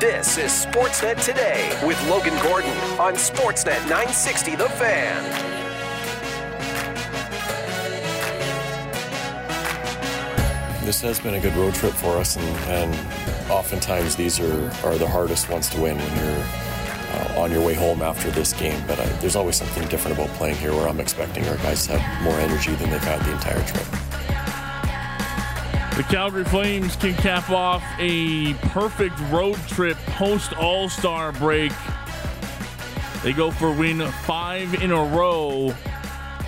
This is Sportsnet Today with Logan Gordon on Sportsnet 960 The Fan. This has been a good road trip for us, and, and oftentimes these are, are the hardest ones to win when you're uh, on your way home after this game. But I, there's always something different about playing here where I'm expecting our guys to have more energy than they've had the entire trip. The Calgary Flames can cap off a perfect road trip post All Star break. They go for win five in a row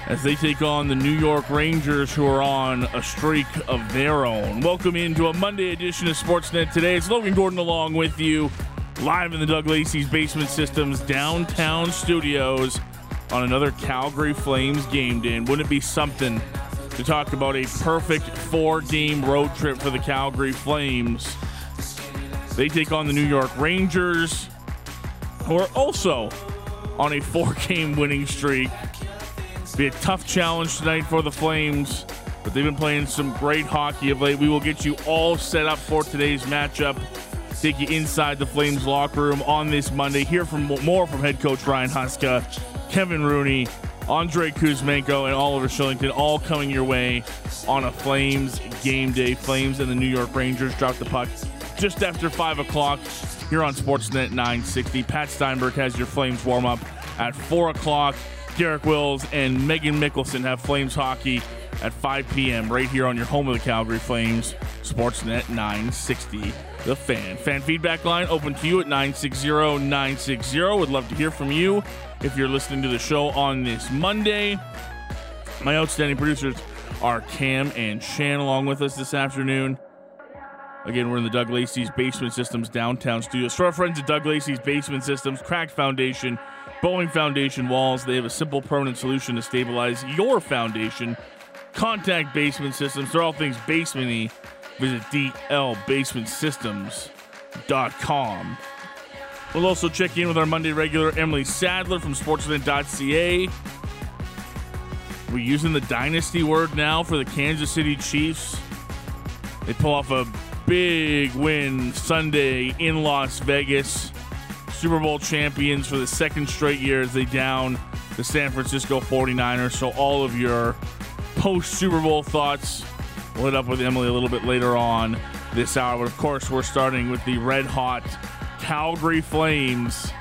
as they take on the New York Rangers, who are on a streak of their own. Welcome into a Monday edition of Sportsnet today. It's Logan Gordon along with you, live in the Doug Lacey's Basement Systems downtown studios on another Calgary Flames game day. And wouldn't it be something? To talk about a perfect four game road trip for the Calgary Flames. They take on the New York Rangers, who are also on a four game winning streak. Be a tough challenge tonight for the Flames, but they've been playing some great hockey of late. We will get you all set up for today's matchup. Take you inside the Flames locker room on this Monday. Hear from more from head coach Ryan Huska, Kevin Rooney, Andrei Kuzmenko and Oliver Kylington, all coming your way on a Flames game day. Flames and the New York Rangers drop the puck just after 5 o'clock here on Sportsnet 960. Pat Steinberg has your Flames warm up at 4 o'clock. Derek Wills and Megan Mickelson have Flames hockey at 5 p.m. right here on your home of the Calgary Flames, Sportsnet 960. The fan. Fan feedback line open to you at 960 960. Would love to hear from you if you're listening to the show on this Monday. My outstanding producers are Cam and Shan along with us this afternoon. Again, we're in the Doug Lacey's Basement Systems downtown studios. For our friends at Doug Lacey's Basement Systems, Cracked Foundation, Bowing Foundation Walls, they have a simple permanent solution to stabilize your foundation. Contact Basement Systems. They're all things basementy. Visit dlbasementsystems.com. We'll also check in with our Monday regular Emily Sadler from sportsnet.ca. We're using the dynasty word now for the Kansas City Chiefs. They pull off a big win Sunday in Las Vegas. Super Bowl champions for the second straight year as they down the San Francisco 49ers. So, all of your post Super Bowl thoughts, we'll hit up with Emily a little bit later on this hour. But of course, we're starting with the red hot Calgary Flames.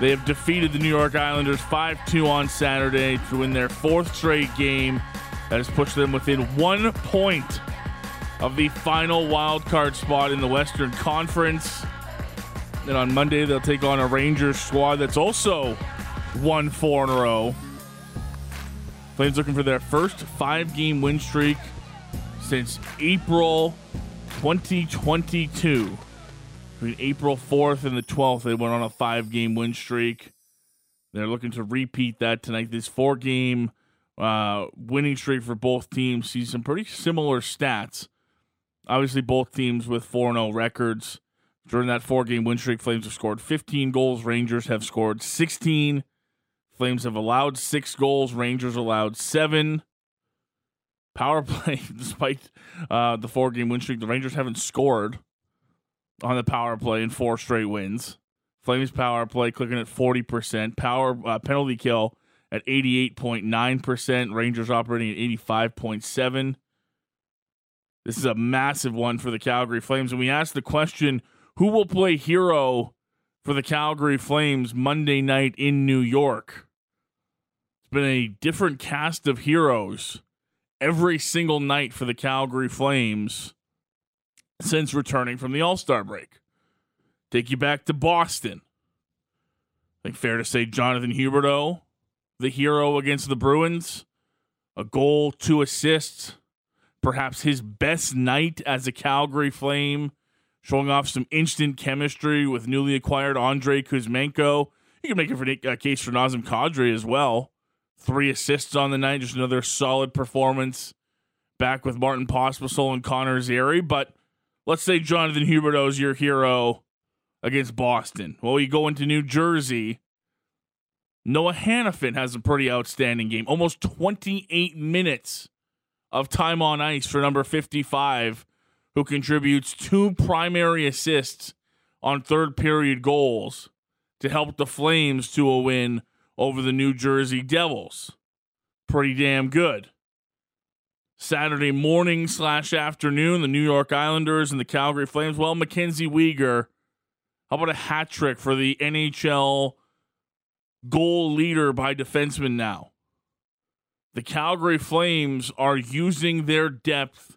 They have defeated the New York Islanders 5 2 on Saturday to win their fourth straight game. That has pushed them within one point of the final wild card spot in the Western Conference. Then on Monday, they'll take on a Rangers squad that's also won four in a row. Flames looking for their first five game win streak since April 2022 between April 4th and the 12th, they went on a five game win streak. They're looking to repeat that tonight. This four game uh, winning streak for both teams sees some pretty similar stats. Obviously, both teams with 4 0 records. During that four game win streak, Flames have scored 15 goals. Rangers have scored 16. Flames have allowed six goals. Rangers allowed seven. Power play, despite uh, the four game win streak, the Rangers haven't scored on the power play in four straight wins. Flames power play clicking at 40%. Power uh, penalty kill at 88.9%. Rangers operating at 85.7. This is a massive one for the Calgary Flames. And we asked the question who will play hero for the Calgary Flames Monday night in New York? It's been a different cast of heroes every single night for the Calgary Flames since returning from the All Star break. Take you back to Boston. I think fair to say Jonathan Huberdeau, the hero against the Bruins, a goal, two assists, perhaps his best night as a Calgary Flame, showing off some instant chemistry with newly acquired Andrei Kuzmenko. You can make it for a uh, case for Nazem Kadri as well. Three assists on the night, just another solid performance. Back with Martin Pospisil and Connor Zary, but let's say Jonathan Huberdeau is your hero against Boston. Well, you go into New Jersey. Noah Hanifin has a pretty outstanding game. Almost 28 minutes of time on ice for number 55, who contributes two primary assists on third period goals to help the Flames to a win over the New Jersey Devils. Pretty damn good. Saturday morning slash afternoon, the New York Islanders and the Calgary Flames. Well, Mackenzie Weegar, how about a hat trick for the NHL goal leader by defenseman now? The Calgary Flames are using their depth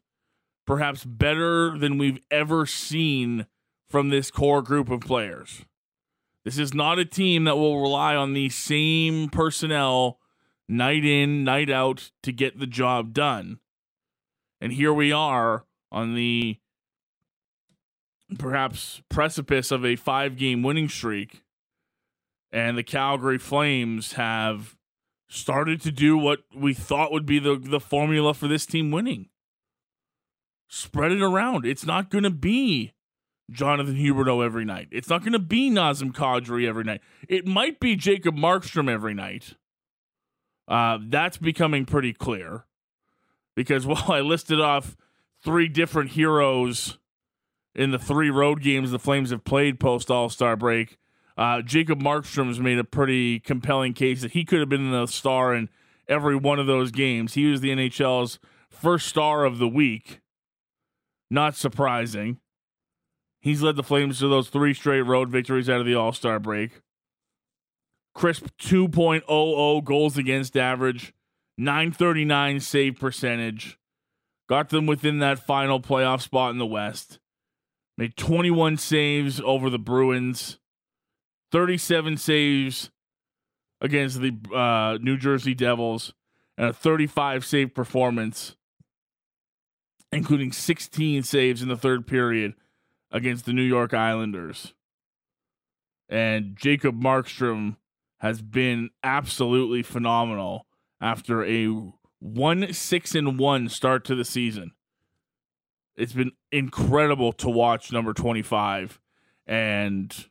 perhaps better than we've ever seen from this core group of players. This is not a team that will rely on the same personnel night in, night out to get the job done. And here we are on the perhaps precipice of a five game winning streak. And the Calgary Flames have started to do what we thought would be the, the formula for this team winning. Spread it around. It's not going to be Jonathan Huberdeau every night. It's not going to be Nazem Kadri every night. It might be Jacob Markstrom every night. Uh, that's becoming pretty clear because while I listed off three different heroes in the three road games the Flames have played post All Star break, uh, Jacob Markstrom's made a pretty compelling case that he could have been the star in every one of those games. He was the NHL's first star of the week. Not surprising. He's led the Flames to those three straight road victories out of the All Star break. Crisp 2.00 goals against average, 939 save percentage. Got them within that final playoff spot in the West. Made 21 saves over the Bruins, 37 saves against the uh, New Jersey Devils, and a 35 save performance, including 16 saves in the third period against the New York Islanders. And Jacob Markstrom has been absolutely phenomenal after a 1 6 and 1 start to the season. It's been incredible to watch number 25 and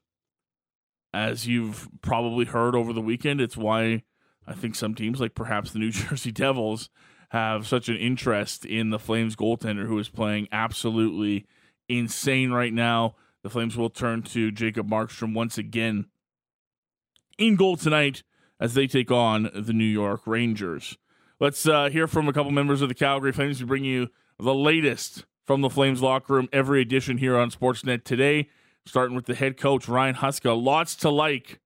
as you've probably heard over the weekend, it's why I think some teams like perhaps the New Jersey Devils have such an interest in the Flames goaltender who is playing absolutely insane right now. The Flames will turn to Jacob Markstrom once again in goal tonight as they take on the New York Rangers. Let's uh, hear from a couple members of the Calgary Flames to bring you the latest from the Flames locker room every edition here on Sportsnet today, starting with the head coach, Ryan Huska. Lots to like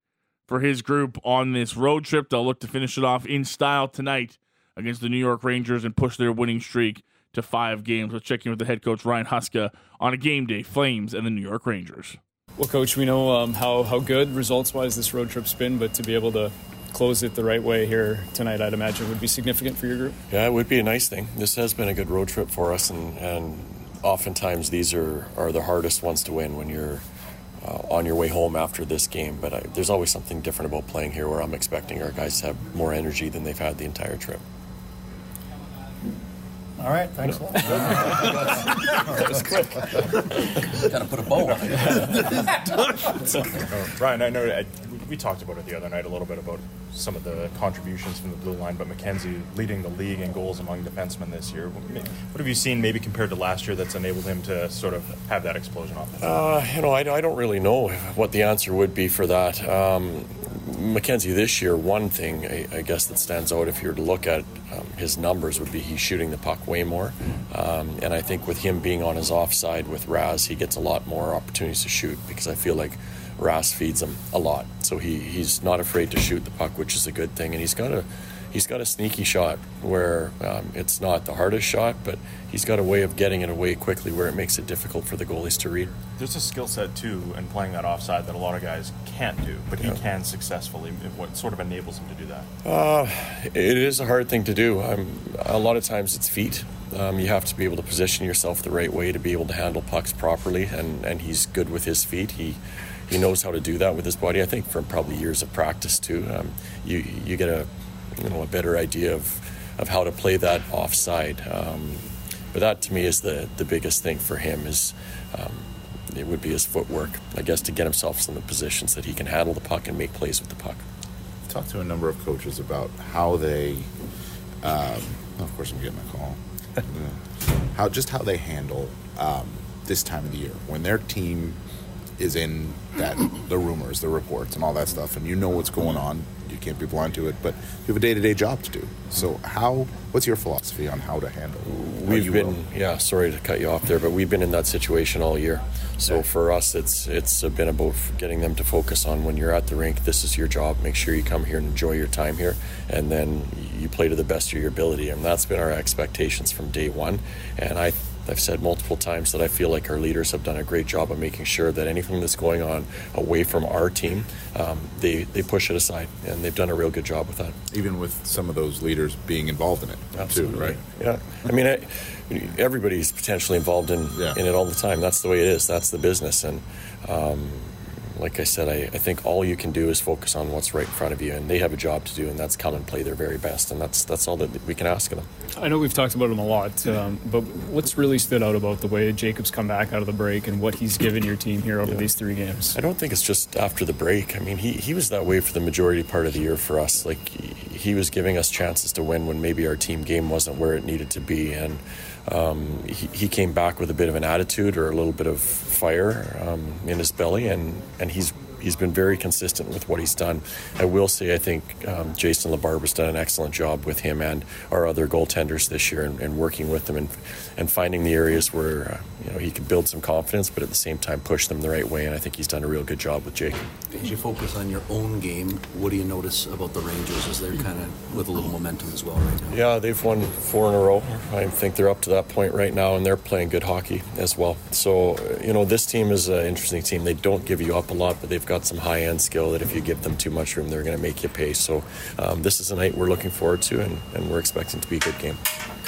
for his group on this road trip. They'll look to finish it off in style tonight against the New York Rangers and push their winning streak to five games. Let's check in with the head coach Ryan Huska on a game day, Flames and the New York Rangers. Well, coach, we know um, how how good results wise this road trip's been, but to be able to close it the right way here tonight, I'd imagine would be significant for your group. Yeah, it would be a nice thing. This has been a good road trip for us, and and oftentimes these are are the hardest ones to win when you're. Uh, on your way home after this game, but I, there's always something different about playing here where I'm expecting our guys to have more energy than they've had the entire trip. All right, thanks a lot. that was quick. Kind of put a bow on it. Ryan, I know I, we talked about it the other night a little bit about some of the contributions from the blue line, but Mackenzie leading the league in goals among defensemen this year. What have you seen maybe compared to last year that's enabled him to sort of have that explosion off? Uh, you know, I, I, don't really know what the answer would be for that. Um, Mackenzie this year, one thing I, I, guess that stands out if you were to look at um, his numbers would be he's shooting the puck way more. Um, and I think with him being on his offside with Raz, he gets a lot more opportunities to shoot because I feel like Raz feeds him a lot. So he, he's not afraid to shoot the puck, which is a good thing. And he's got a he's got a sneaky shot where um, it's not the hardest shot, but he's got a way of getting it away quickly where it makes it difficult for the goalies to read. There's a skill set too in playing that offside that a lot of guys can't do, but he yeah. can successfully. What sort of enables him to do that? Uh, it is a hard thing to do. a lot of times it's feet. Um, you have to be able to position yourself the right way to be able to handle pucks properly, and, and he's good with his feet. He he knows how to do that with his body. I think from probably years of practice too. Um, you you get a you know a better idea of of how to play that offside. Um, but that to me is the the biggest thing for him is. Um, it would be his footwork, I guess, to get himself in the positions that he can handle the puck and make plays with the puck. I've talked to a number of coaches about how they, um, of course, I'm getting a call. how just how they handle um, this time of the year when their team is in that the rumors, the reports, and all that stuff, and you know what's going on. You can't be blind to it, but you have a day-to-day job to do. So, how? What's your philosophy on how to handle? We've been, will? yeah. Sorry to cut you off there, but we've been in that situation all year. So for us, it's it's been about getting them to focus on when you're at the rink. This is your job. Make sure you come here and enjoy your time here, and then you play to the best of your ability. And that's been our expectations from day one. And I. I've said multiple times that I feel like our leaders have done a great job of making sure that anything that's going on away from our team, um, they, they push it aside, and they've done a real good job with that. even with some of those leaders being involved in it too, right? Yeah, I mean, I, everybody's potentially involved in Yeah. in it all the time. That's the way it is. That's the business, and um, like I said, I, I think all you can do is focus on what's right in front of you, and they have a job to do, and that's come and play their very best, and that's that's all that we can ask of them. I know we've talked about him a lot, um, but what's really stood out about the way Jacobs come back out of the break and what he's given your team here over these three games? I don't think it's just after the break. I mean, he, he was that way for the majority part of the year for us. Like, he, he was giving us chances to win when maybe our team game wasn't where it needed to be. And um, he, he came back with a bit of an attitude or a little bit of fire um, in his belly, and, and he's he's been very consistent with what he's done. I will say, I think um, Jason LaBarbera's done an excellent job with him and our other goaltenders this year, and, and working with them and and finding the areas where uh, you know he can build some confidence, but at the same time push them the right way. And I think he's done a real good job with Jake. As you focus on your own game, what do you notice about the Rangers as they're kind of with a little momentum as well right now? Yeah, they've won four in a row. I think they're up to that point right now, and they're playing good hockey as well. So, you know, this team is an interesting team. They don't give you up a lot, but they've got some high end skill that if you give them too much room, they're going to make you pay. So, um, this is a night we're looking forward to, and, and we're expecting to be a good game.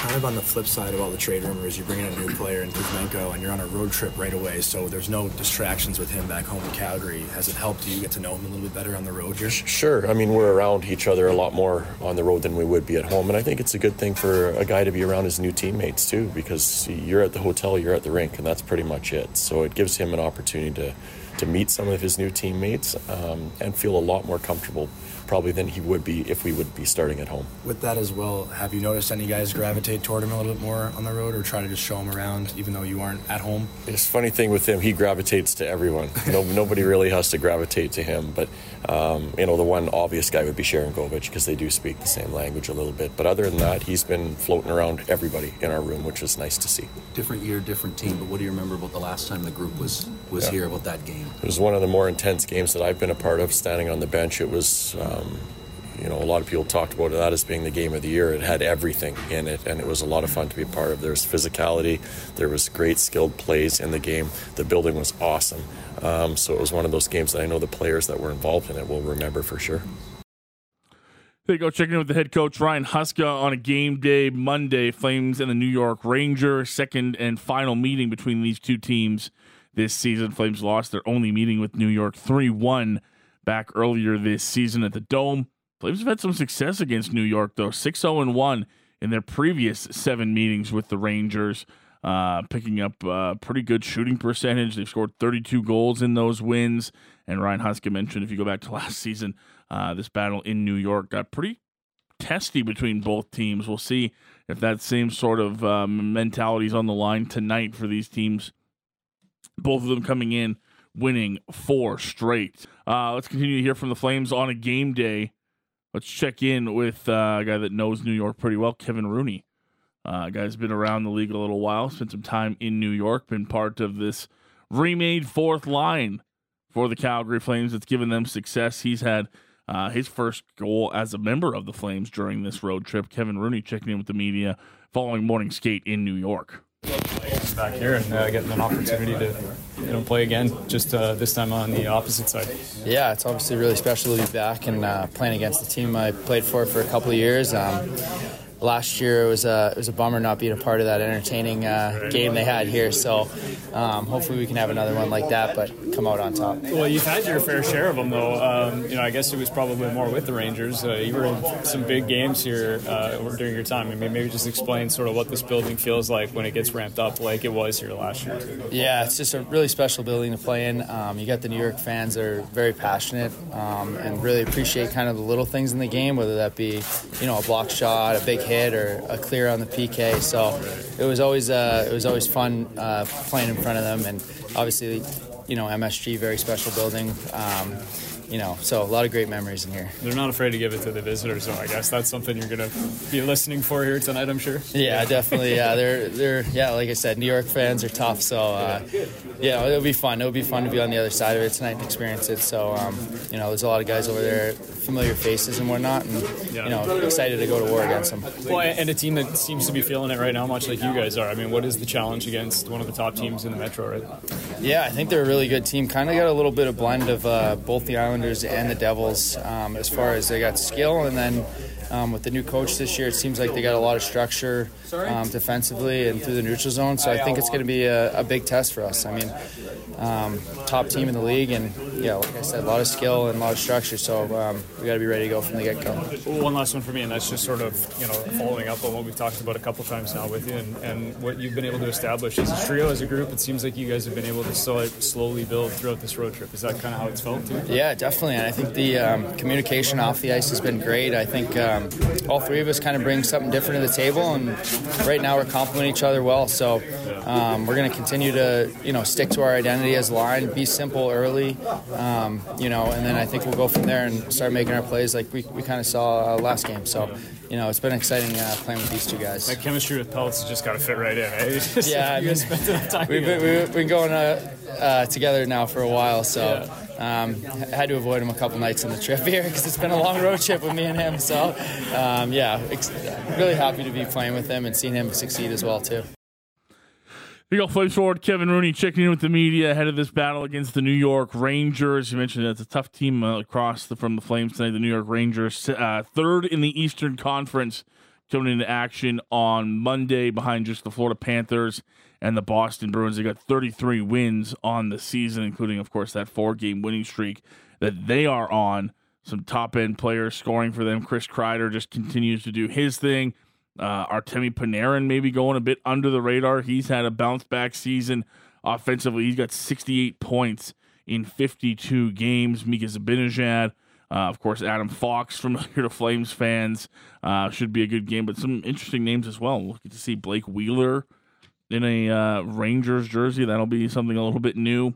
Kind of on the flip side of all the trade rumors, you bring in a new player in Kuzmenko, and you're on a road trip right away, so there's no distractions with him back home in Calgary. Has it helped you get to know him a little bit better on the road here? Sure. I mean, we're around each other a lot more on the road than we would be at home. And I think it's a good thing for a guy to be around his new teammates, too, because you're at the hotel, you're at the rink, and that's pretty much it. So it gives him an opportunity to, to meet some of his new teammates um, and feel a lot more comfortable, probably, than he would be if we would be starting at home. With that as well, have you noticed any guys gravitate toward him a little bit more on the road, or try to just show him around, even though you aren't at home? It's a funny thing with him, he gravitates to everyone. No, nobody really has to gravitate to him. But, um, you know, the one obvious guy would be Sharangovich because they do speak the same language a little bit. But other than that, he's been floating around everybody in our room, which is nice to see. Different year, different team, but what do you remember about the last time the group was was Yeah. here about that game? It was one of the more intense games that I've been a part of, standing on the bench. It was, um, you know, a lot of people talked about that as being the game of the year. It had everything in it, and it was a lot of fun to be a part of. There was physicality, there was great skilled plays in the game. The building was awesome. Um, so it was one of those games that I know the players that were involved in it will remember for sure. There you go. Checking in with the head coach Ryan Huska on a game day Monday. Flames and the New York Rangers. Second and final meeting between these two teams this season. Flames lost their only meeting with New York 3 1 back earlier this season at the Dome. Flames have had some success against New York, though 6 0 1 in their previous seven meetings with the Rangers, uh, picking up a pretty good shooting percentage. They've scored 32 goals in those wins. And Ryan Huska mentioned if you go back to last season, uh, this battle in New York got pretty testy between both teams. We'll see if that same sort of um, mentality is on the line tonight for these teams. Both of them coming in winning four straight. Uh, let's continue to hear from the Flames on a game day. Let's check in with uh, a guy that knows New York pretty well, Kevin Rooney. Uh, guy's been around the league a little while, spent some time in New York, been part of this remade fourth line for the Calgary Flames that's given them success. He's had uh, his first goal as a member of the Flames during this road trip. Kevin Rooney checking in with the media following morning skate in New York. Back here and uh, getting an opportunity to you know play again just uh, this time on the opposite side Yeah, it's obviously really special to be back and uh, playing against the team I played for for a couple of years. Um, last year it was a it was a bummer not being a part of that entertaining uh, game they had here. So um, hopefully we can have another one like that, but come out on top. well you've had your fair share of them though um, you know I guess it was probably more with the Rangers uh, you were in some big games here uh, during your time I mean maybe just explain sort of what this building feels like when it gets ramped up like it was here last year Yeah, it's just a really special building to play in. Um, you got the New York fans that are very passionate um, and really appreciate kind of the little things in the game, whether that be, you know, a block shot, a big hit, or a clear on the PK. So it was always uh, it was always fun uh, playing in front of them, and obviously you know, MSG, very special building. Um, you know, so a lot of great memories in here. They're not afraid to give it to the visitors, though. I guess that's something you're going to be listening for here tonight. I'm sure. Yeah, definitely. Yeah, they're they're yeah, like I said, New York fans are tough. So uh, yeah, it'll be fun. It'll be fun to be on the other side of it tonight and experience it. So um, you know, there's a lot of guys over there, familiar faces and whatnot, and you know, excited to go to war against them. Well, and a team that seems to be feeling it right now, much like you guys are. I mean, what is the challenge against one of the top teams in the Metro? Right? Yeah, I think they're a really good team. Kind of got a little bit of blend of uh, both the Islanders and the Devils um, as far as they got skill, and then um, with the new coach this year, it seems like they got a lot of structure um, defensively and through the neutral zone. So I think it's going to be a, a, big test for us. I mean, um, top team in the league, and yeah, like I said, a lot of skill and a lot of structure. So um, we got to be ready to go from the get go. One last one for me, and that's just sort of you know following up on what we've talked about a couple times now with you, and, and what you've been able to establish as a trio, as a group. It seems like you guys have been able to slowly build throughout this road trip. Is that kind of how it's felt too? Yeah, definitely. And I think the um, communication off the ice has been great. I think um, all three of us kind of bring something different to the table, and right now we're complementing each other well. So um, we're going to continue to you know stick to our identity as a line, be simple early, um, you know, and then I think we'll go from there and start making our plays like we, we kind of saw uh, last game. So you know, it's been exciting uh, playing with these two guys. That chemistry with Pelts has just got to fit right in, eh? yeah, I mean, we've, been, we've been going uh, uh, together now for a while, so yeah. um, I had to avoid him a couple nights on the trip here because it's been a long road trip with me and him. So, um, yeah, ex- really happy to be playing with him and seeing him succeed as well too. Eagle Flames forward Kevin Rooney checking in with the media ahead of this battle against the New York Rangers. You mentioned it's a tough team uh, across the, from the Flames tonight. The New York Rangers, uh, third in the Eastern Conference, coming into action on Monday behind just the Florida Panthers and the Boston Bruins. They got 33 wins on the season, including, of course, that four-game winning streak that they are on. Some top end players scoring for them. Chris Kreider just continues to do his thing. Uh, Artemi Panarin maybe going a bit under the radar. He's had a bounce back season offensively. He's got 68 points in 52 games. Mika Zibanejad, uh, of course, Adam Fox, familiar to Flames fans, uh, should be a good game. But some interesting names as well. We'll get to see Blake Wheeler in a uh, Rangers jersey. That'll be something a little bit new.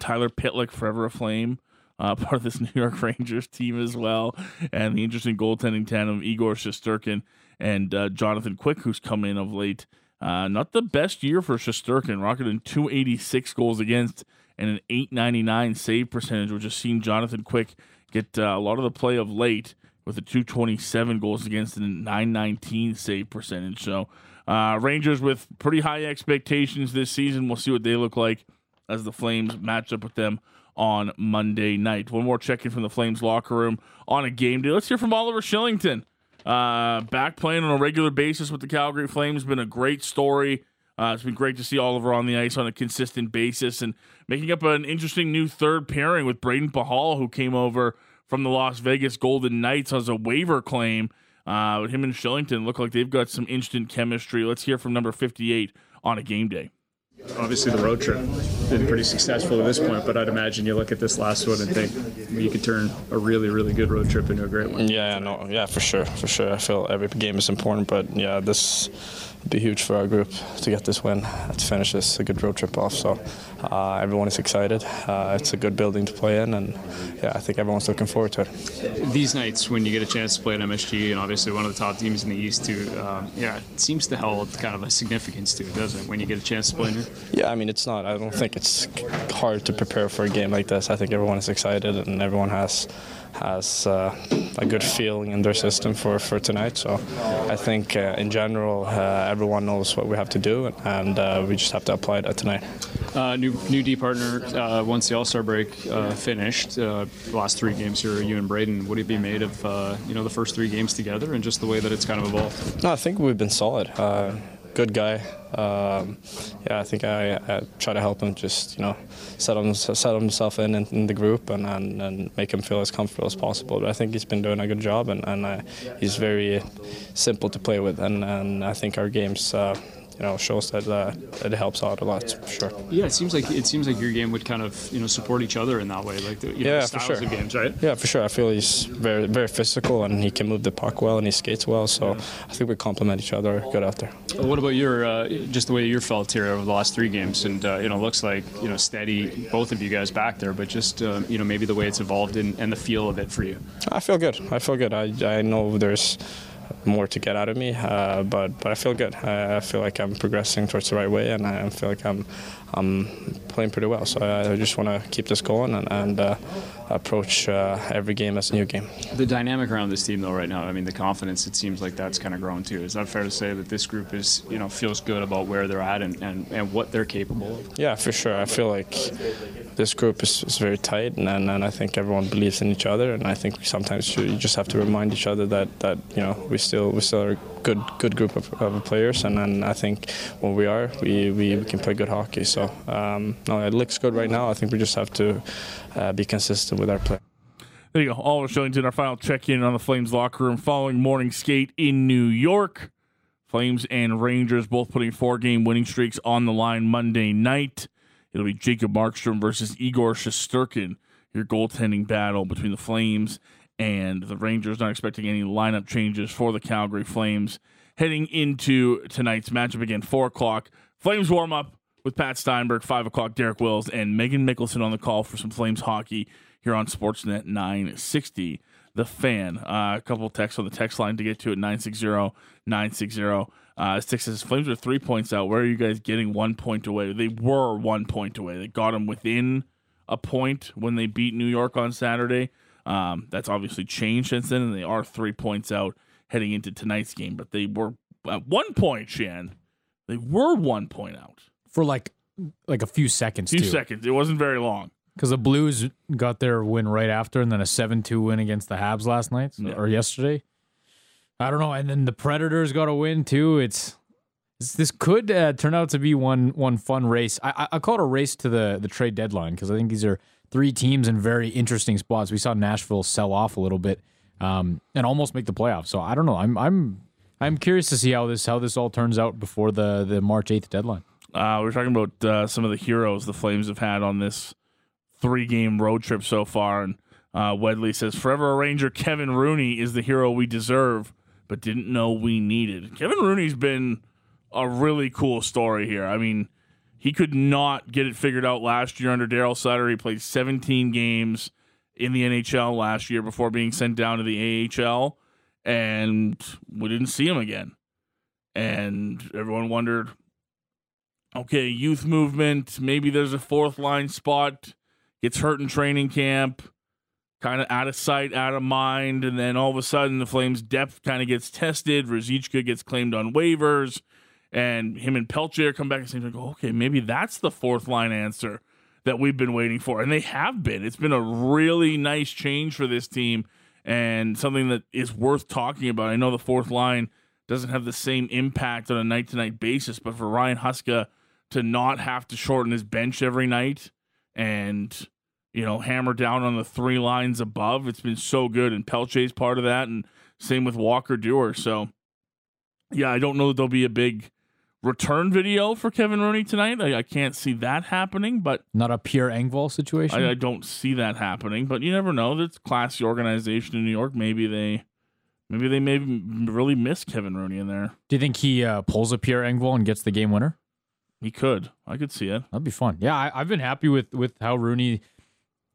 Tyler Pitlick, forever a Flame. Uh, part of this New York Rangers team as well, and the interesting goaltending tandem Igor Shesterkin and uh, Jonathan Quick, who's come in of late. Uh, not the best year for Shesterkin, rocketing 286 goals against and an 899 save percentage, which has seen Jonathan Quick get uh, a lot of the play of late with a 227 goals against and a 919 save percentage. So, uh, Rangers with pretty high expectations this season. We'll see what they look like as the Flames match up with them on Monday night. One more check in from the Flames locker room on a game day. Let's hear from Oliver Kylington uh, back playing on a regular basis with the Calgary Flames. Been a great story. Uh, it's been great to see Oliver on the ice on a consistent basis and making up an interesting new third pairing with Brayden Pachal, who came over from the Las Vegas Golden Knights as a waiver claim. Uh, him and Kylington look like they've got some instant chemistry. Let's hear from number 58 on a game day. Obviously, the road trip been pretty successful at this point, but I'd imagine you look at this last one and think you could turn a really, really good road trip into a great one. Yeah, no, yeah, for sure, for sure. I feel every game is important, but yeah, this be huge for our group to get this win, to finish this a good road trip off. So uh, everyone is excited. Uh, it's a good building to play in, and yeah, I think everyone's looking forward to it. These nights, when you get a chance to play at MSG, and obviously one of the top teams in the East too, um, yeah, it seems to hold kind of a significance to it, doesn't it? When you get a chance to play in here. Yeah, I mean it's not. I don't think it's hard to prepare for a game like this. I think everyone is excited, and everyone has has uh, a good feeling in their system for, for tonight. So I think uh, in general, uh, everyone knows what we have to do, and uh, we just have to apply that tonight. Uh, new new D partner uh, once the All Star break finished. last three games here, you and Brayden. Would it be made of you know the first three games together and just the way that it's kind of evolved? No, I think we've been solid good guy. Um, yeah, I think I, I, try to help him just you know set, him, set himself in, in, in the group and, and, and, make him feel as comfortable as possible. But I think he's been doing a good job and, and uh, he's very simple to play with. And, and I think our games uh, you know shows that uh, it helps out a lot for sure. Yeah, it seems like it seems like your game would kind of you know support each other in that way, like the, you know, Yeah, the for styles sure. of games, right? Yeah, for sure. I feel he's very very physical and he can move the puck well and he skates well. So I think we complement each other good out there. Well, What about your uh, just the way you're felt here over the last three games, and uh, you know, looks like you know steady, both of you guys back there, but just uh, you know maybe the way it's evolved and, and the feel of it for you. I feel good. I feel good. I, I know there's more to get out of me, uh, but but I feel good. I, I feel like I'm progressing towards the right way, and I feel like I'm I'm playing pretty well. So I, just want to keep this going and, and uh, approach uh, every game as a new game. The dynamic around this team, though, right now, I mean, the confidence, it seems like that's kind of grown too. Is that fair to say that this group is, you know, feels good about where they're at and, and, and what they're capable of? Yeah, for sure. I feel like this group is, is very tight, and, and, I think everyone believes in each other. And I think sometimes you, just have to remind each other that, that you know we still we still are good good group of, of players. And, and I think when we are, we, we, we can play good hockey. So um, no, it looks good right now. I think we just have to uh, be consistent with our play. There you go. Oliver Kylington, our final check in on the Flames locker room following morning skate in New York. Flames and Rangers both putting four game winning streaks on the line Monday night. It'll be Jacob Markstrom versus Igor Shesterkin, your goaltending battle between the Flames and the Rangers. Not expecting any lineup changes for the Calgary Flames heading into tonight's matchup again, 4 o'clock. Flames warm up with Pat Steinberg, 5 o'clock, Derek Wills, and Megan Mickelson on the call for some Flames hockey here on Sportsnet 960. The fan. Uh, a couple texts on the text line to get to at 960 960. Uh, Six says Flames are three points out. Where are you guys getting one point away? They were one point away. They got them within a point when they beat New York on Saturday. Um, that's obviously changed since then, and they are three points out heading into tonight's game. But they were at one point, Shan. They were one point out. for like like a few seconds. Few too. seconds. It wasn't very long. because the Blues got their win right after, and then a seven-two win against the Habs last night Yeah. or yesterday. I don't know, and then the Predators got a win too. It's this, this could uh, turn out to be one one fun race. I, I, I call it a race to the the trade deadline because I think these are three teams in very interesting spots. We saw Nashville sell off a little bit um, and almost make the playoffs. So I don't know. I'm I'm I'm curious to see how this how this all turns out before the the March eighth deadline. Uh, we were talking about uh, some of the heroes the Flames have had on this three game road trip so far. And uh, Wedley says, Forever a Ranger Kevin Rooney is the hero we deserve, but didn't know we needed. Kevin Rooney's been a really cool story here. I mean, he could not get it figured out last year under Daryl Sutter. He played 17 games in the NHL last year before being sent down to the AHL, and we didn't see him again. And everyone wondered, okay, youth movement, maybe there's a fourth line spot, gets hurt in training camp, kind of out of sight, out of mind, and then all of a sudden the Flames' depth kind of gets tested. Ruzicka gets claimed on waivers, and him and Pelcher come back and say, like, okay, maybe that's the fourth line answer that we've been waiting for. And they have been. It's been a really nice change for this team and something that is worth talking about. I know the fourth line doesn't have the same impact on a night to night basis, but for Ryan Huska to not have to shorten his bench every night and you know hammer down on the three lines above, it's been so good. And Pelche's part of that, and same with Walker Duehr. So yeah, I don't know that there'll be a big return video for Kevin Rooney tonight. I, I can't see that happening, but Not a Pierre Engvall situation. I, I don't see that happening, but you never know. That's classy organization in New York. Maybe they, maybe they may really miss Kevin Rooney in there. Do you think he uh, pulls a Pierre Engvall and gets the game winner? He could. I could see it. That'd be fun. Yeah, I, I've been happy with with how Rooney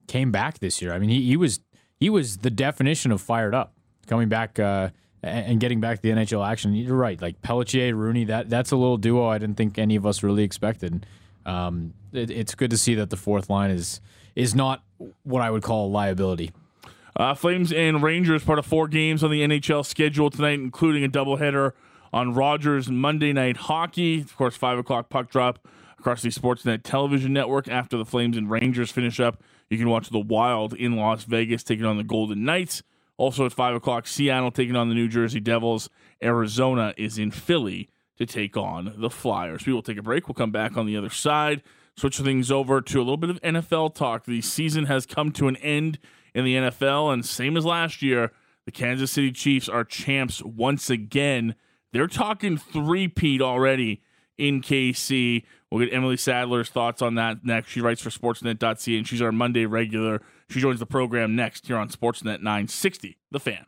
came back this year. I mean, he, he was he was the definition of fired up, coming back uh, and, getting back to the NHL action. You're right, like Pelletier, Rooney. That that's a little duo I didn't think any of us really expected. Um, it, it's good to see that the fourth line is is not what I would call a liability. Uh, Flames and Rangers part of four games on the NHL schedule tonight, including a doubleheader on Rogers Monday Night Hockey. Of course, five o'clock puck drop across the Sportsnet television network. After the Flames and Rangers finish up, you can watch the Wild in Las Vegas taking on the Golden Knights. Also at five o'clock, Seattle taking on the New Jersey Devils. Arizona is in Philly to take on the Flyers. We will take a break. We'll come back on the other side. Switch things over to a little bit of NFL talk. The season has come to an end in the NFL, and same as last year, the Kansas City Chiefs are champs once again. They're talking three-peat already in KC. We'll get Emily Sadler's thoughts on that next. She writes for Sportsnet.ca and she's our Monday regular. She joins the program next here on Sportsnet 960, The Fan.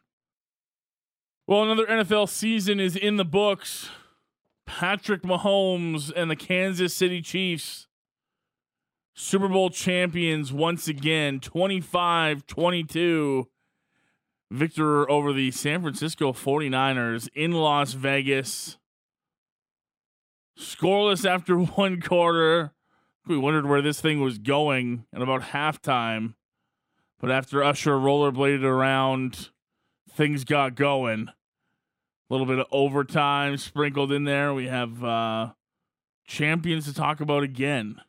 Well, another NFL season is in the books. Patrick Mahomes and the Kansas City Chiefs, Super Bowl champions once again, 25 22. Victor over the San Francisco 49ers in Las Vegas. Scoreless after one quarter. We wondered where this thing was going at about halftime. But after Usher rollerbladed around, things got going. A little bit of overtime sprinkled in there. We have uh, champions to talk about again.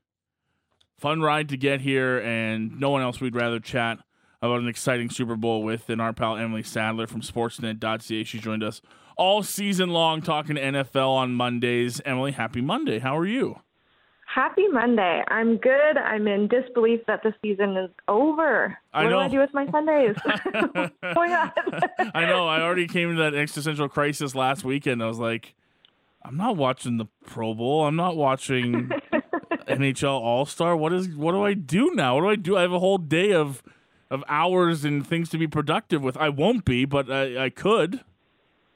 Fun ride to get here, and no one else we'd rather chat about an exciting Super Bowl with than our pal Emily Sadler from Sportsnet.ca. She joined us all season long talking NFL on Mondays. Emily, happy Monday. How are you? Happy Monday. I'm good. I'm in disbelief that the season is over. I what know. do I do with my Sundays? Going on? I know. I already came to that existential crisis last weekend. I was like, I'm not watching the Pro Bowl. I'm not watching NHL All Star. What is? What do I do now? What do I do? I have a whole day of of hours and things to be productive with. I won't be, but I, I could.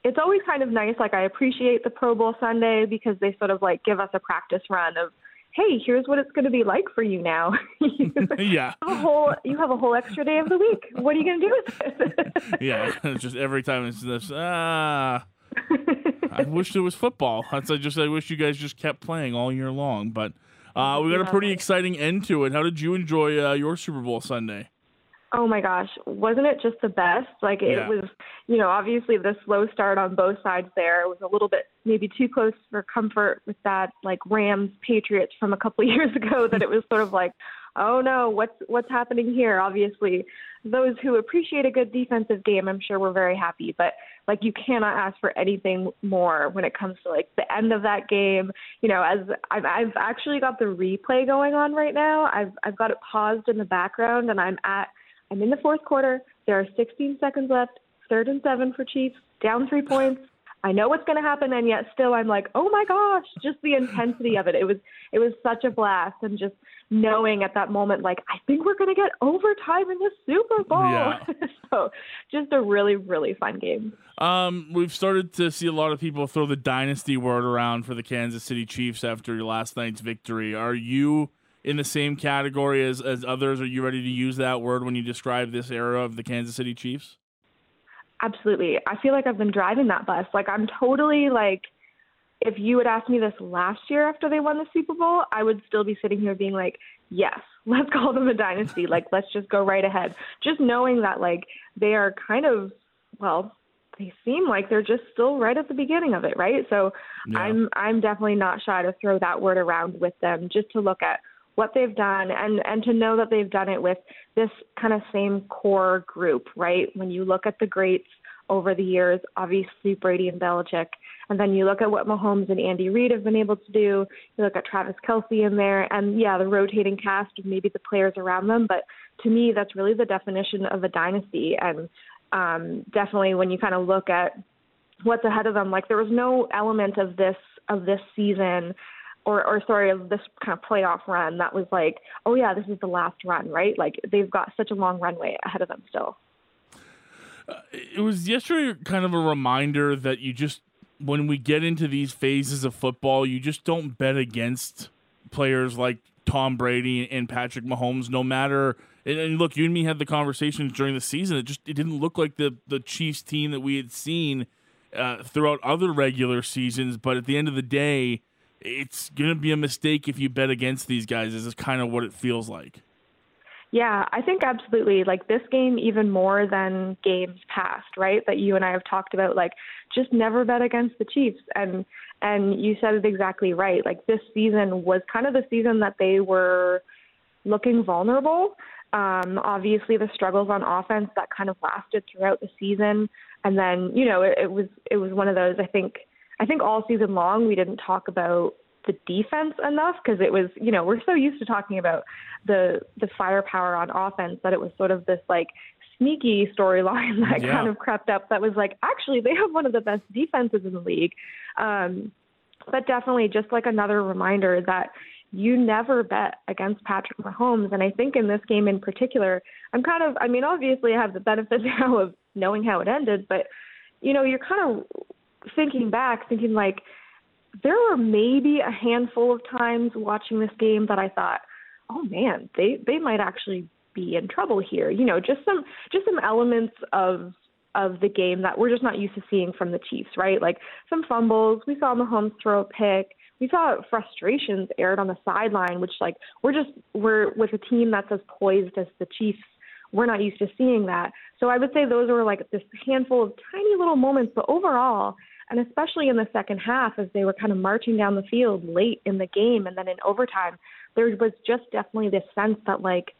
it's always kind of nice. Like I appreciate the Pro Bowl Sunday because they sort of like give us a practice run of, hey, here's what it's going to be like for you now. you yeah, have a whole you have a whole extra day of the week. What are you going to do with it? yeah. It's just every time it's this. Ah, I wish there was football. That's I just I wish you guys just kept playing all year long. But uh, we got a pretty exciting end to it. How did you enjoy uh, your Super Bowl Sunday? Oh my gosh, wasn't it just the best? Like it Yeah. was, you know, obviously the slow start on both sides there It was a little bit maybe too close for comfort with that like Rams Patriots from a couple of years ago that it was sort of like, oh no, what's what's happening here? Obviously, those who appreciate a good defensive game, I'm sure were very happy, but like you cannot ask for anything more when it comes to like the end of that game. You know, as I've I've actually got the replay going on right now. I've I've got it paused in the background and I'm at I'm in the fourth quarter. There are 16 seconds left. Third and seven for Chiefs. Down three points. I know what's going to happen, and yet still I'm like, oh my gosh, just the intensity of it. It was it was such a blast, and just knowing at that moment, like I think we're going to get overtime in the Super Bowl. Yeah. so just a really really fun game. Um, we've started to see a lot of people throw the dynasty word around for the Kansas City Chiefs after last night's victory. Are you in the same category as, as others? Are you ready to use that word when you describe this era of the Kansas City Chiefs? Absolutely. I feel like I've been driving that bus. Like I'm totally like if you had asked me this last year after they won the Super Bowl, I would still be sitting here being like, "Yes, let's call them a dynasty. like let's just go right ahead." Just knowing that like they are kind of well, they seem like they're just still right at the beginning of it, right? So Yeah. I'm I'm definitely not shy to throw that word around with them just to look at what they've done and and to know that they've done it with this kind of same core group, right? When you look at the greats over the years, obviously Brady and Belichick, and then you look at what Mahomes and Andy Reid have been able to do. You look at Travis Kelce in there, and yeah, the rotating cast of maybe the players around them. But to me, that's really the definition of a dynasty. And um, definitely, when you kind of look at what's ahead of them, like there was no element of this of this season or, or sorry, of this kind of playoff run that was like, oh yeah, this is the last run, right? Like they've got such a long runway ahead of them still. It was yesterday kind of a reminder that you just, when we get into these phases of football, you just don't bet against players like Tom Brady and Patrick Mahomes, no matter. And, and look, you and me had the conversations during the season. It just it didn't look like the the Chiefs team that we had seen uh, throughout other regular seasons. But at the end of the day, it's gonna be a mistake if you bet against these guys. This is kind of what it feels like. Yeah, I think absolutely. Like this game, even more than games past, right? That you and I have talked about. Like, just never bet against the Chiefs. And and you said it exactly right. Like this season was kind of the season that they were looking vulnerable. Um, obviously, the struggles on offense that kind of lasted throughout the season, and then you know it, it was it was one of those. I think I think all season long we didn't talk about the defense enough because it was you know we're so used to talking about the the firepower on offense that it was sort of this like sneaky storyline that Yeah. kind of crept up that was like actually they have one of the best defenses in the league um but definitely just like another reminder that you never bet against Patrick Mahomes. And I think in this game in particular, I'm kind of, I mean, obviously I have the benefit now of knowing how it ended, but, you know, you're kind of thinking back, thinking like, there were maybe a handful of times watching this game that I thought, oh man, they they might actually be in trouble here. You know, just some just some elements of of the game that we're just not used to seeing from the Chiefs, right? Like some fumbles. We saw Mahomes throw a pick. We saw frustrations aired on the sideline, which like we're just we're with a team that's as poised as the Chiefs. We're not used to seeing that. So I would say those were like this handful of tiny little moments, but overall, and especially in the second half as they were kind of marching down the field late in the game and then in overtime, there was just definitely this sense that like,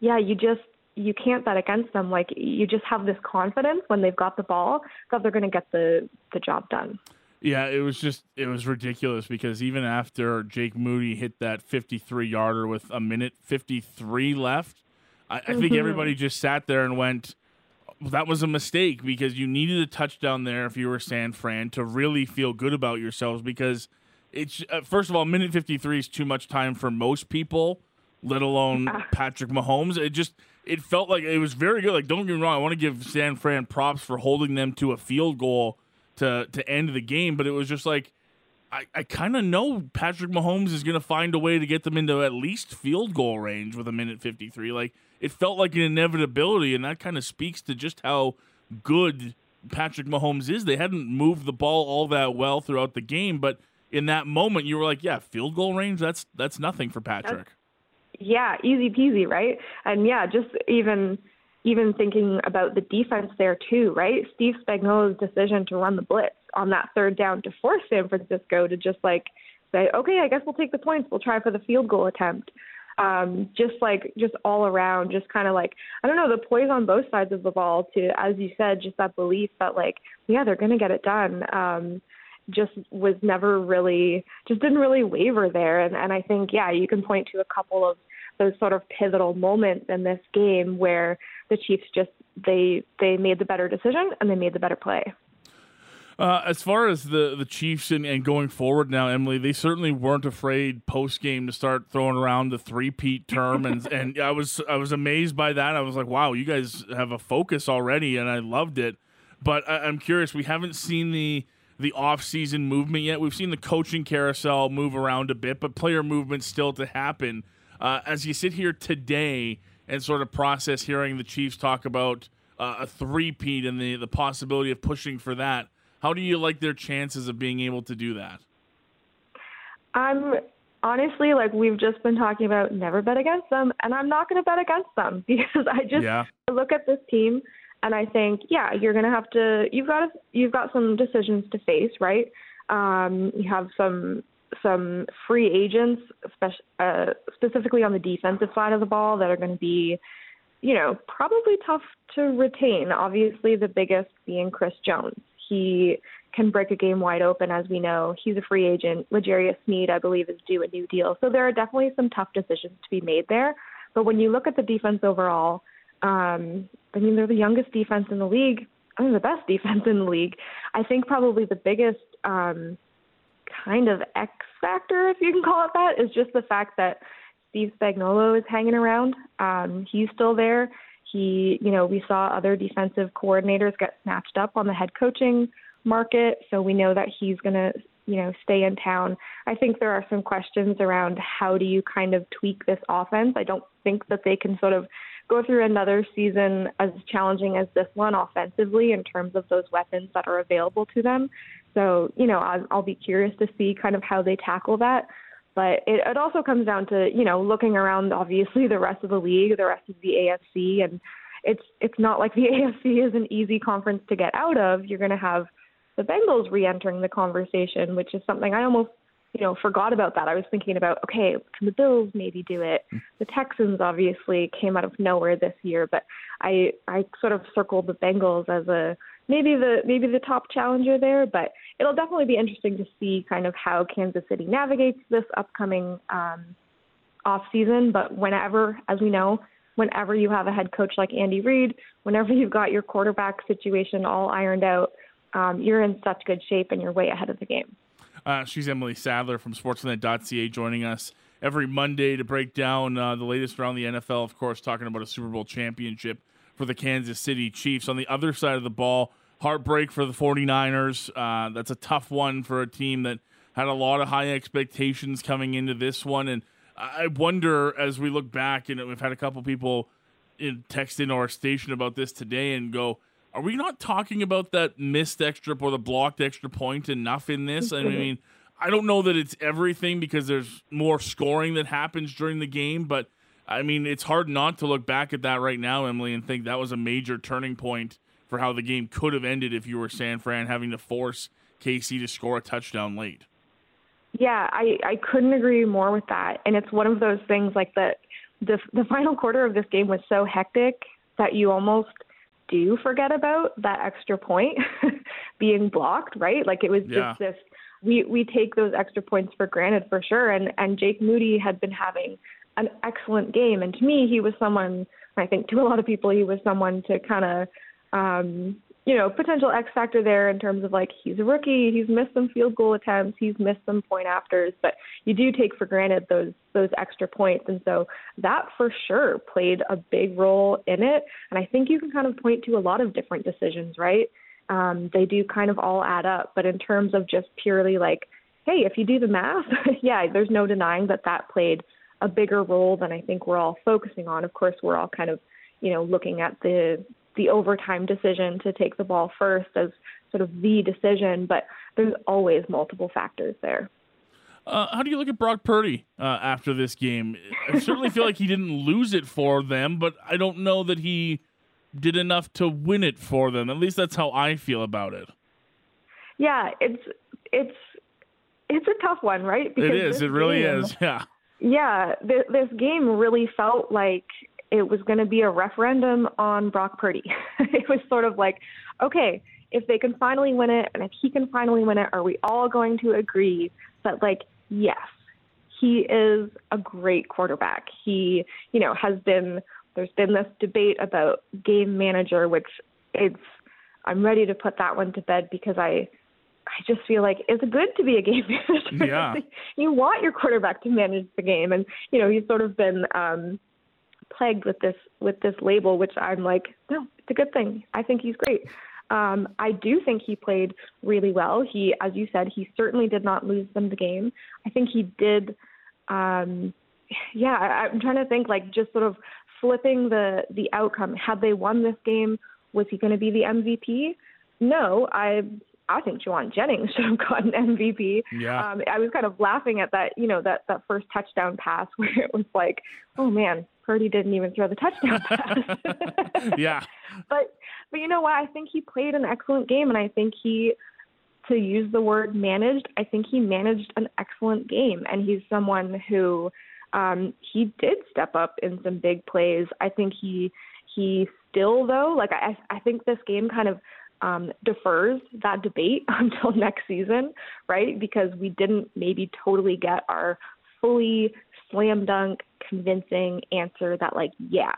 yeah, you just you can't bet against them. Like you just have this confidence when they've got the ball that they're going to get the the job done. Yeah, it was just it was ridiculous because even after Jake Moody hit that 53 yarder with a minute 53 left, I, I think Mm-hmm. everybody just sat there and went, "That was a mistake," because you needed a touchdown there if you were San Fran to really feel good about yourselves because it's uh, first of all, minute 53 is too much time for most people, let alone Patrick Mahomes. It just it felt like it was very good. Like don't get me wrong, I want to give San Fran props for holding them to a field goal to to end the game, but it was just like I, I kind of know Patrick Mahomes is going to find a way to get them into at least field goal range with a minute 53. Like it felt like an inevitability, and that kind of speaks to just how good Patrick Mahomes is. They hadn't moved the ball all that well throughout the game, but in that moment, you were like, "Yeah, field goal range. That's that's nothing for Patrick." Yeah, easy peasy, right? And yeah, just even even thinking about the defense there too, right? Steve Spagnuolo's decision to run the blitz on that third down to force San Francisco to just like say, okay, I guess we'll take the points. We'll try for the field goal attempt. Um, just like just all around, just kind of like I don't know the poise on both sides of the ball. To as you said, just that belief that like yeah, they're gonna get it done. Um, just was never really just didn't really waver there and and I think yeah you can point to a couple of those sort of pivotal moments in this game where the Chiefs just they they made the better decision and they made the better play. Uh, as far as the, the Chiefs and, and going forward now, Emily, they certainly weren't afraid post game to start throwing around the three peat term, and and I was I was amazed by that. I was like, wow, you guys have a focus already, and I loved it. But I, I'm curious, we haven't seen the the off season movement yet. We've seen the coaching carousel move around a bit, but player movement still to happen. Uh, as you sit here today and sort of process hearing the Chiefs talk about uh, a three peat and the the possibility of pushing for that. How do you like their chances of being able to do that? I'm honestly like we've just been talking about never bet against them and I'm not going to bet against them because I just Yeah. look at this team and I think yeah, you're going to have to you've got to, you've got some decisions to face, right? Um you have some some free agents spec- uh, specifically on the defensive side of the ball that are going to be you know, probably tough to retain. Obviously, the biggest being Chris Jones. He can break a game wide open, as we know. He's a free agent. L'Jarius Sneed, I believe, is due a new deal. So there are definitely some tough decisions to be made there. But when you look at the defense overall, um, I mean, they're the youngest defense in the league. I mean, the best defense in the league. I think probably the biggest um, kind of X factor, if you can call it that, is just the fact that Steve Spagnuolo is hanging around. Um, he's still there. He, you know, we saw other defensive coordinators get snatched up on the head coaching market, so we know that he's going to, you know, stay in town. I think there are some questions around how do you kind of tweak this offense. I don't think that they can sort of go through another season as challenging as this one offensively in terms of those weapons that are available to them. So, you know, I'll, I'll be curious to see kind of how they tackle that. But it, it also comes down to, you know, looking around obviously the rest of the league, the rest of the AFC and it's it's not like the AFC is an easy conference to get out of. You're going to have the Bengals re-entering the conversation, which is something I almost, you know, forgot about that. I was thinking about, okay, can the Bills maybe do it? Hmm. The Texans obviously came out of nowhere this year, but I I sort of circled the Bengals as a maybe the maybe the top challenger there, but it'll definitely be interesting to see kind of how Kansas City navigates this upcoming um, off season. But whenever, as we know, whenever you have a head coach like Andy Reid, whenever you've got your quarterback situation all ironed out, um, you're in such good shape and you're way ahead of the game. Uh, she's Emily Sadler from Sportsnet.ca joining us every Monday to break down uh, the latest around the NFL. Of course, talking about a Super Bowl championship for the Kansas City Chiefs. On the other side of the ball, heartbreak for the 49ers. Uh, that's a tough one for a team that had a lot of high expectations coming into this one. And I wonder as we look back, and we've had a couple people in, text into our station about this today and go, are we not talking about that missed extra or the blocked extra point enough in this? I mean, I don't know that it's everything because there's more scoring that happens during the game, but I mean, it's hard not to look back at that right now, Emily, and think that was a major turning point for how the game could have ended if you were San Fran having to force KC to score a touchdown late. Yeah, I, I couldn't agree more with that. And it's one of those things like that the the final quarter of this game was so hectic that you almost do forget about that extra point being blocked, right? Like it was Yeah. just this we we take those extra points for granted for sure and and Jake Moody had been having an excellent game and to me he was someone I think to a lot of people he was someone to kind of um you know potential X factor there in terms of like he's a rookie he's missed some field goal attempts he's missed some point afters but you do take for granted those those extra points and so that for sure played a big role in it and I think you can kind of point to a lot of different decisions right um, they do kind of all add up. But in terms of just purely like, hey, if you do the math, yeah, there's no denying that that played a bigger role than I think we're all focusing on. Of course, we're all kind of, you know, looking at the the overtime decision to take the ball first as sort of the decision, but there's always multiple factors there. Uh, how do you look at Brock Purdy uh, after this game? I certainly feel like he didn't lose it for them, but I don't know that he did enough to win it for them. At least that's how I feel about it. Yeah, it's it's it's a tough one, right? it is. It really game- is. Yeah. Yeah, th- this game really felt like it was going to be a referendum on Brock Purdy. it was sort of like, okay, if they can finally win it and if he can finally win it, are we all going to agree that, like, yes, he is a great quarterback? He, you know, has been, there's been this debate about game manager, which it's, I'm ready to put that one to bed because I, I just feel like it's good to be a game manager. Yeah. you want your quarterback to manage the game, and you know he's sort of been um, plagued with this with this label, which I'm like, no, it's a good thing. I think he's great. Um, I do think he played really well. He, as you said, he certainly did not lose them the game. I think he did. Um, yeah, I, I'm trying to think like just sort of flipping the the outcome. Had they won this game, was he going to be the MVP? No, I I think Jauan Jennings should have gotten MVP. Yeah. Um, I was kind of laughing at that, you know, that that first touchdown pass where it was like, oh man, Purdy didn't even throw the touchdown pass. yeah. but but you know what? I think he played an excellent game, and I think he, to use the word managed, I think he managed an excellent game, and he's someone who um, he did step up in some big plays. I think he he still though, like I I think this game kind of um, defers that debate until next season, right? Because we didn't maybe totally get our fully slam dunk convincing answer that like yeah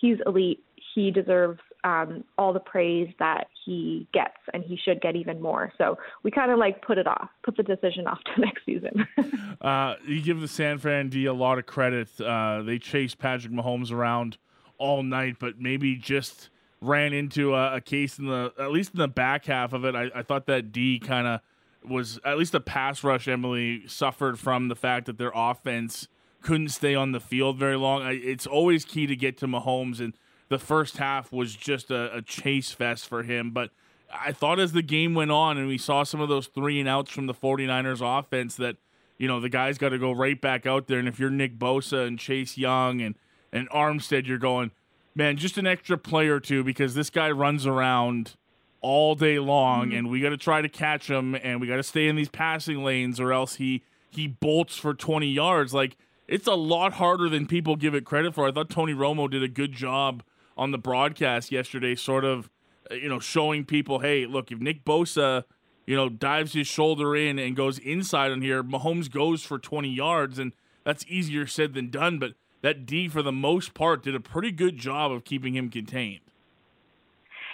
he's elite he deserves um, all the praise that he gets and he should get even more so we kind of like put it off put the decision off to next season Uh, you give the San Fran D a lot of credit. Uh, they chased Patrick Mahomes around all night, but maybe just ran into a, a case in the at least in the back half of it. I, I thought that D kind of was at least the pass rush. Emily suffered from the fact that their offense couldn't stay on the field very long. I, it's always key to get to Mahomes, and the first half was just a, a chase fest for him. But I thought as the game went on and we saw some of those three and outs from the 49ers offense that, you know, the guys got to go right back out there. And if you're Nick Bosa and Chase Young and, and Armstead, you're going, man, just an extra play or two because this guy runs around all day long mm-hmm. and we got to try to catch him and we got to stay in these passing lanes or else he he bolts for 20 yards like it's a lot harder than people give it credit for. I thought Tony Romo did a good job on the broadcast yesterday sort of uh, you know showing people, hey, look, if Nick Bosa, you know, dives his shoulder in and goes inside on here, Mahomes goes for 20 yards and that's easier said than done, but that D for the most part did a pretty good job of keeping him contained.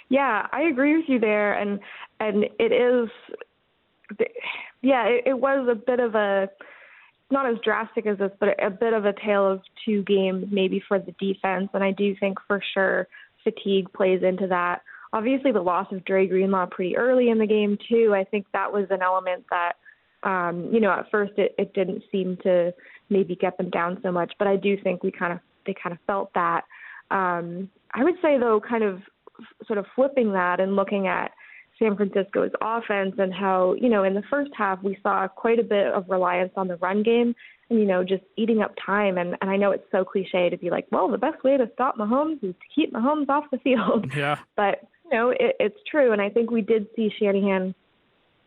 Yeah, I agree with you there, and and it is. yeah, it, it was a bit of a not as drastic as this, but a bit of a tale of two games maybe for the defense. And I do think for sure fatigue plays into that. Obviously, the loss of Dre Greenlaw pretty early in the game too. I think that was an element that, um, you know, at first it, it didn't seem to maybe get them down so much, but I do think we kind of they kind of felt that. Um, I would say though, kind of sort of flipping that and looking at San Francisco's offense and how, you know, in the first half we saw quite a bit of reliance on the run game and, you know, just eating up time. And, and I know it's so cliche to be like, well, the best way to stop Mahomes is to keep Mahomes off the field. Yeah. But, you know, it, it's true. And I think we did see Shanahan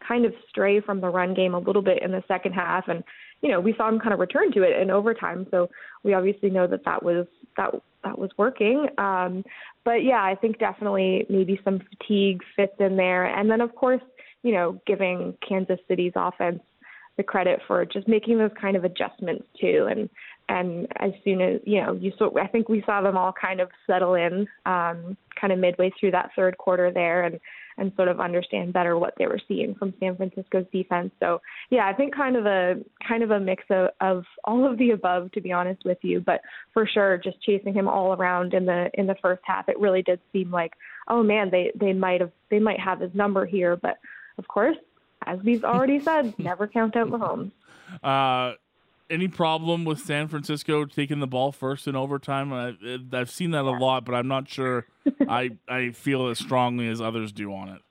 kind of stray from the run game a little bit in the second half. And, you know, we saw him kind of return to it in overtime. So we obviously know that that was, that that was working. Um, but yeah, I think definitely maybe some fatigue fits in there. And then, of course, you know, giving Kansas City's offense the credit for just making those kind of adjustments too. And and as soon as you know, you saw, I think we saw them all kind of settle in, um, kind of midway through that third quarter there, and and sort of understand better what they were seeing from San Francisco's defense. So yeah, I think kind of a kind of a mix of, of all of the above, to be honest with you. But for sure, just chasing him all around in the in the first half, it really did seem like, oh man, they they might have they might have his number here. But of course, as we've already said, never count out Mahomes. Uh, any problem with San Francisco taking the ball first in overtime? I, I've seen that a lot, but I'm not sure I I feel as strongly as others do on it.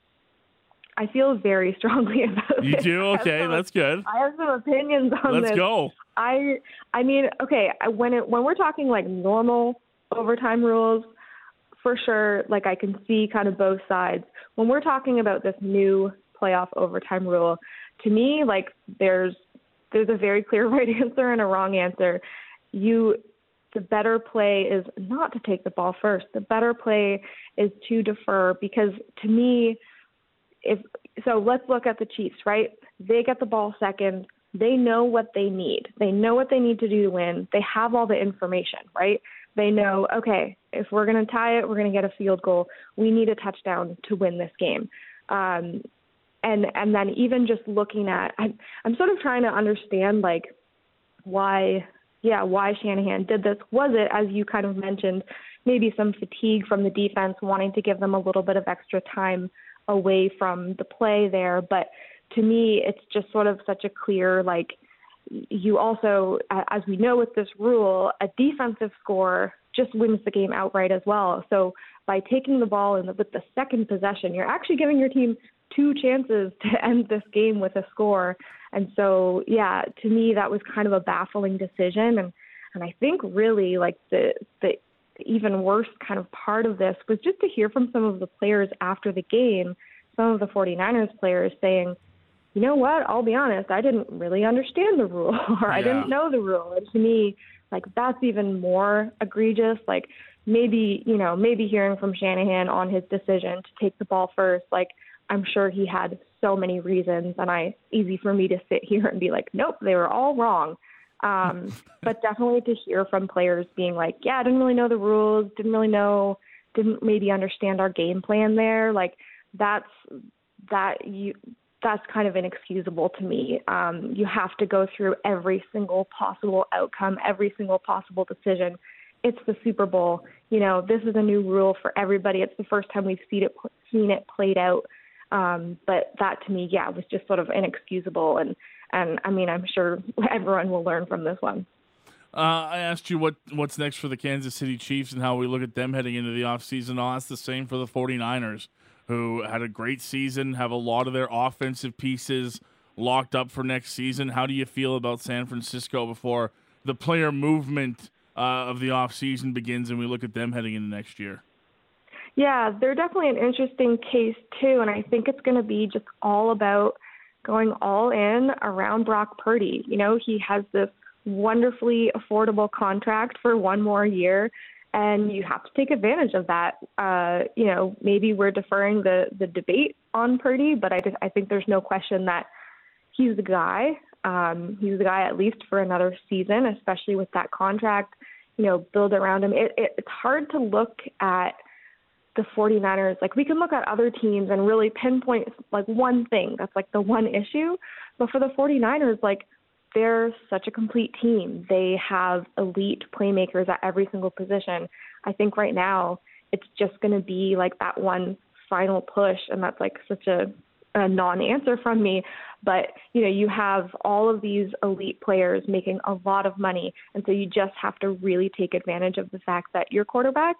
I feel very strongly about you it. You do? Okay, some, that's good. I have some opinions on Let's this. Let's go. I I mean, okay, when it when we're talking like normal overtime rules, for sure, like I can see kind of both sides. When we're talking about this new playoff overtime rule, to me, like there's there's a very clear right answer and a wrong answer. You the better play is not to take the ball first. The better play is to defer because to me if so let's look at the Chiefs, right? They get the ball second. They know what they need. They know what they need to do to win. They have all the information, right? They know, okay, if we're going to tie it, we're going to get a field goal. We need a touchdown to win this game. Um, and and then even just looking at, I'm I'm sort of trying to understand like why, yeah, why Shanahan did this. Was it, as you kind of mentioned, maybe some fatigue from the defense, wanting to give them a little bit of extra time away from the play there. But to me, it's just sort of such a clear, like, you also, as we know with this rule, a defensive score just wins the game outright as well. So by taking the ball in the, with the second possession, you're actually giving your team two chances to end this game with a score. And so, yeah, to me, that was kind of a baffling decision. And and I think really like the the even worse kind of part of this was just to hear from some of the players after the game, some of the 49ers players saying, you know what, I'll be honest, I didn't really understand the rule or I didn't know the rule. And to me, like that's even more egregious. Like maybe, you know, maybe hearing from Shanahan on his decision to take the ball first, like I'm sure he had so many reasons and I easy for me to sit here and be like, nope, they were all wrong. Um, but definitely to hear from players being like, yeah, I didn't really know the rules, didn't really know, didn't maybe understand our game plan there. Like that's that you that's kind of inexcusable to me. Um, you have to go through every single possible outcome, every single possible decision. It's the Super Bowl. You know, this is a new rule for everybody. It's the first time we've seen it seen it played out. Um, but that to me, yeah, was just sort of inexcusable and and I mean, I'm sure everyone will learn from this one. Uh, I asked you what what's next for the Kansas City Chiefs and how we look at them heading into the offseason. I'll ask the same for the 49ers, who had a great season, have a lot of their offensive pieces locked up for next season. How do you feel about San Francisco before the player movement uh, of the offseason begins and we look at them heading into next year? Yeah, they're definitely an interesting case, too. And I think it's going to be just all about going all in around Brock Purdy. You know, he has this wonderfully affordable contract for one more year and you have to take advantage of that. Uh, you know, maybe we're deferring the the debate on Purdy, but I just I think there's no question that he's the guy. Um, he's the guy at least for another season, especially with that contract. You know, build around him. It, it, it's hard to look at the 49ers, like we can look at other teams and really pinpoint like one thing that's like the one issue. But for the 49ers, like they're such a complete team. They have elite playmakers at every single position. I think right now it's just going to be like that one final push, and that's like such a, a non-answer from me. But you know, you have all of these elite players making a lot of money, and so you just have to really take advantage of the fact that your quarterback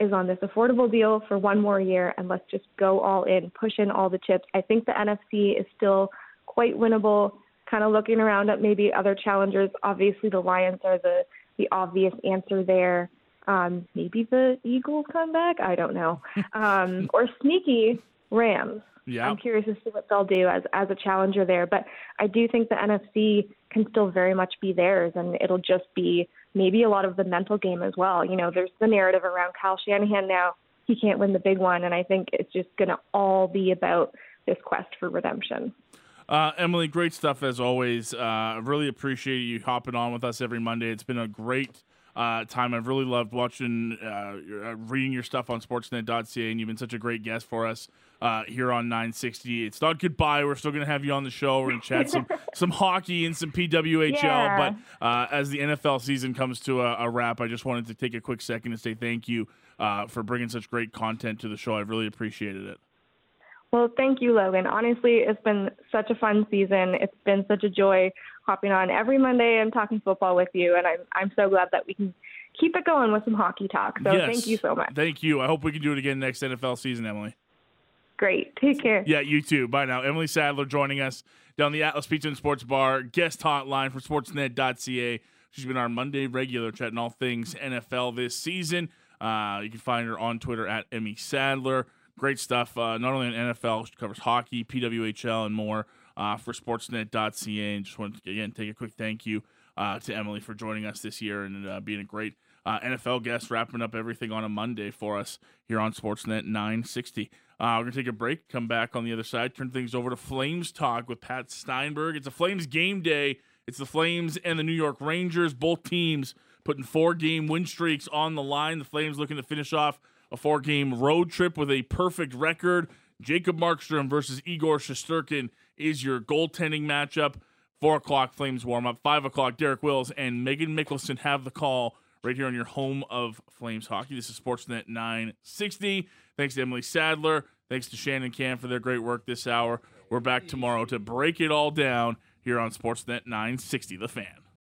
is on this affordable deal for one more year, and let's just go all in, push in all the chips. I think the NFC is still quite winnable kind of looking around at maybe other challengers. Obviously, the Lions are the the obvious answer there. Um, maybe the Eagles come back. I don't know. Um, or sneaky Rams. Yeah. I'm curious to see what they'll do as as a challenger there. But I do think the NFC can still very much be theirs, and it'll just be maybe a lot of the mental game as well. You know, there's the narrative around Kyle Shanahan now. He can't win the big one, and I think it's just going to all be about this quest for redemption. Uh, Emily, great stuff as always. Uh, I really appreciate you hopping on with us every Monday. It's been a great uh, time. I've really loved watching, uh, uh, reading your stuff on Sportsnet.ca, and you've been such a great guest for us uh, here on 960. It's not goodbye. We're still going to have you on the show. We're going to chat some some hockey and some PWHL. Yeah. But as the NFL season comes to a, a, wrap, I just wanted to take a quick second to say thank you for bringing such great content to the show. I've really appreciated it. Well, thank you, Logan. Honestly, it's been such a fun season. It's been such a joy hopping on every Monday and talking football with you, and I'm I'm so glad that we can keep it going with some hockey talk. So yes. thank you so much. Thank you. I hope we can do it again next NFL season, Emily. Great. Take care. Yeah, you too. Bye now. Emily Sadler joining us down the Atlas Pizza and Sports Bar guest hotline for Sportsnet.ca. She's been our Monday regular chatting all things NFL this season. Uh, you can find her on Twitter at Emmy Sadler great stuff. Uh, not only in NFL, she covers hockey, PWHL, and more uh, for Sportsnet.ca. And just want to again take a quick thank you uh, to Emily for joining us this year and uh, being a great uh, NFL guest, wrapping up everything on a Monday for us here on Sportsnet 960. Uh, we're gonna take a break, come back on the other side, turn things over to Flames talk with Pat Steinberg. It's a Flames game day. It's the Flames and the New York Rangers, both teams putting four game win streaks on the line. The Flames looking to finish off a four game road trip with a perfect record. Jacob Markstrom versus Igor Shesterkin is your goaltending matchup. Four o'clock Flames warm up. Five o'clock Derek Wills and Megan Mickelson have the call right here on your home of Flames hockey. This is Sportsnet 960. Thanks to Emily Sadler. Thanks to Shan and Cam for their great work this hour. We're back tomorrow to break it all down here on Sportsnet 960, The Fan.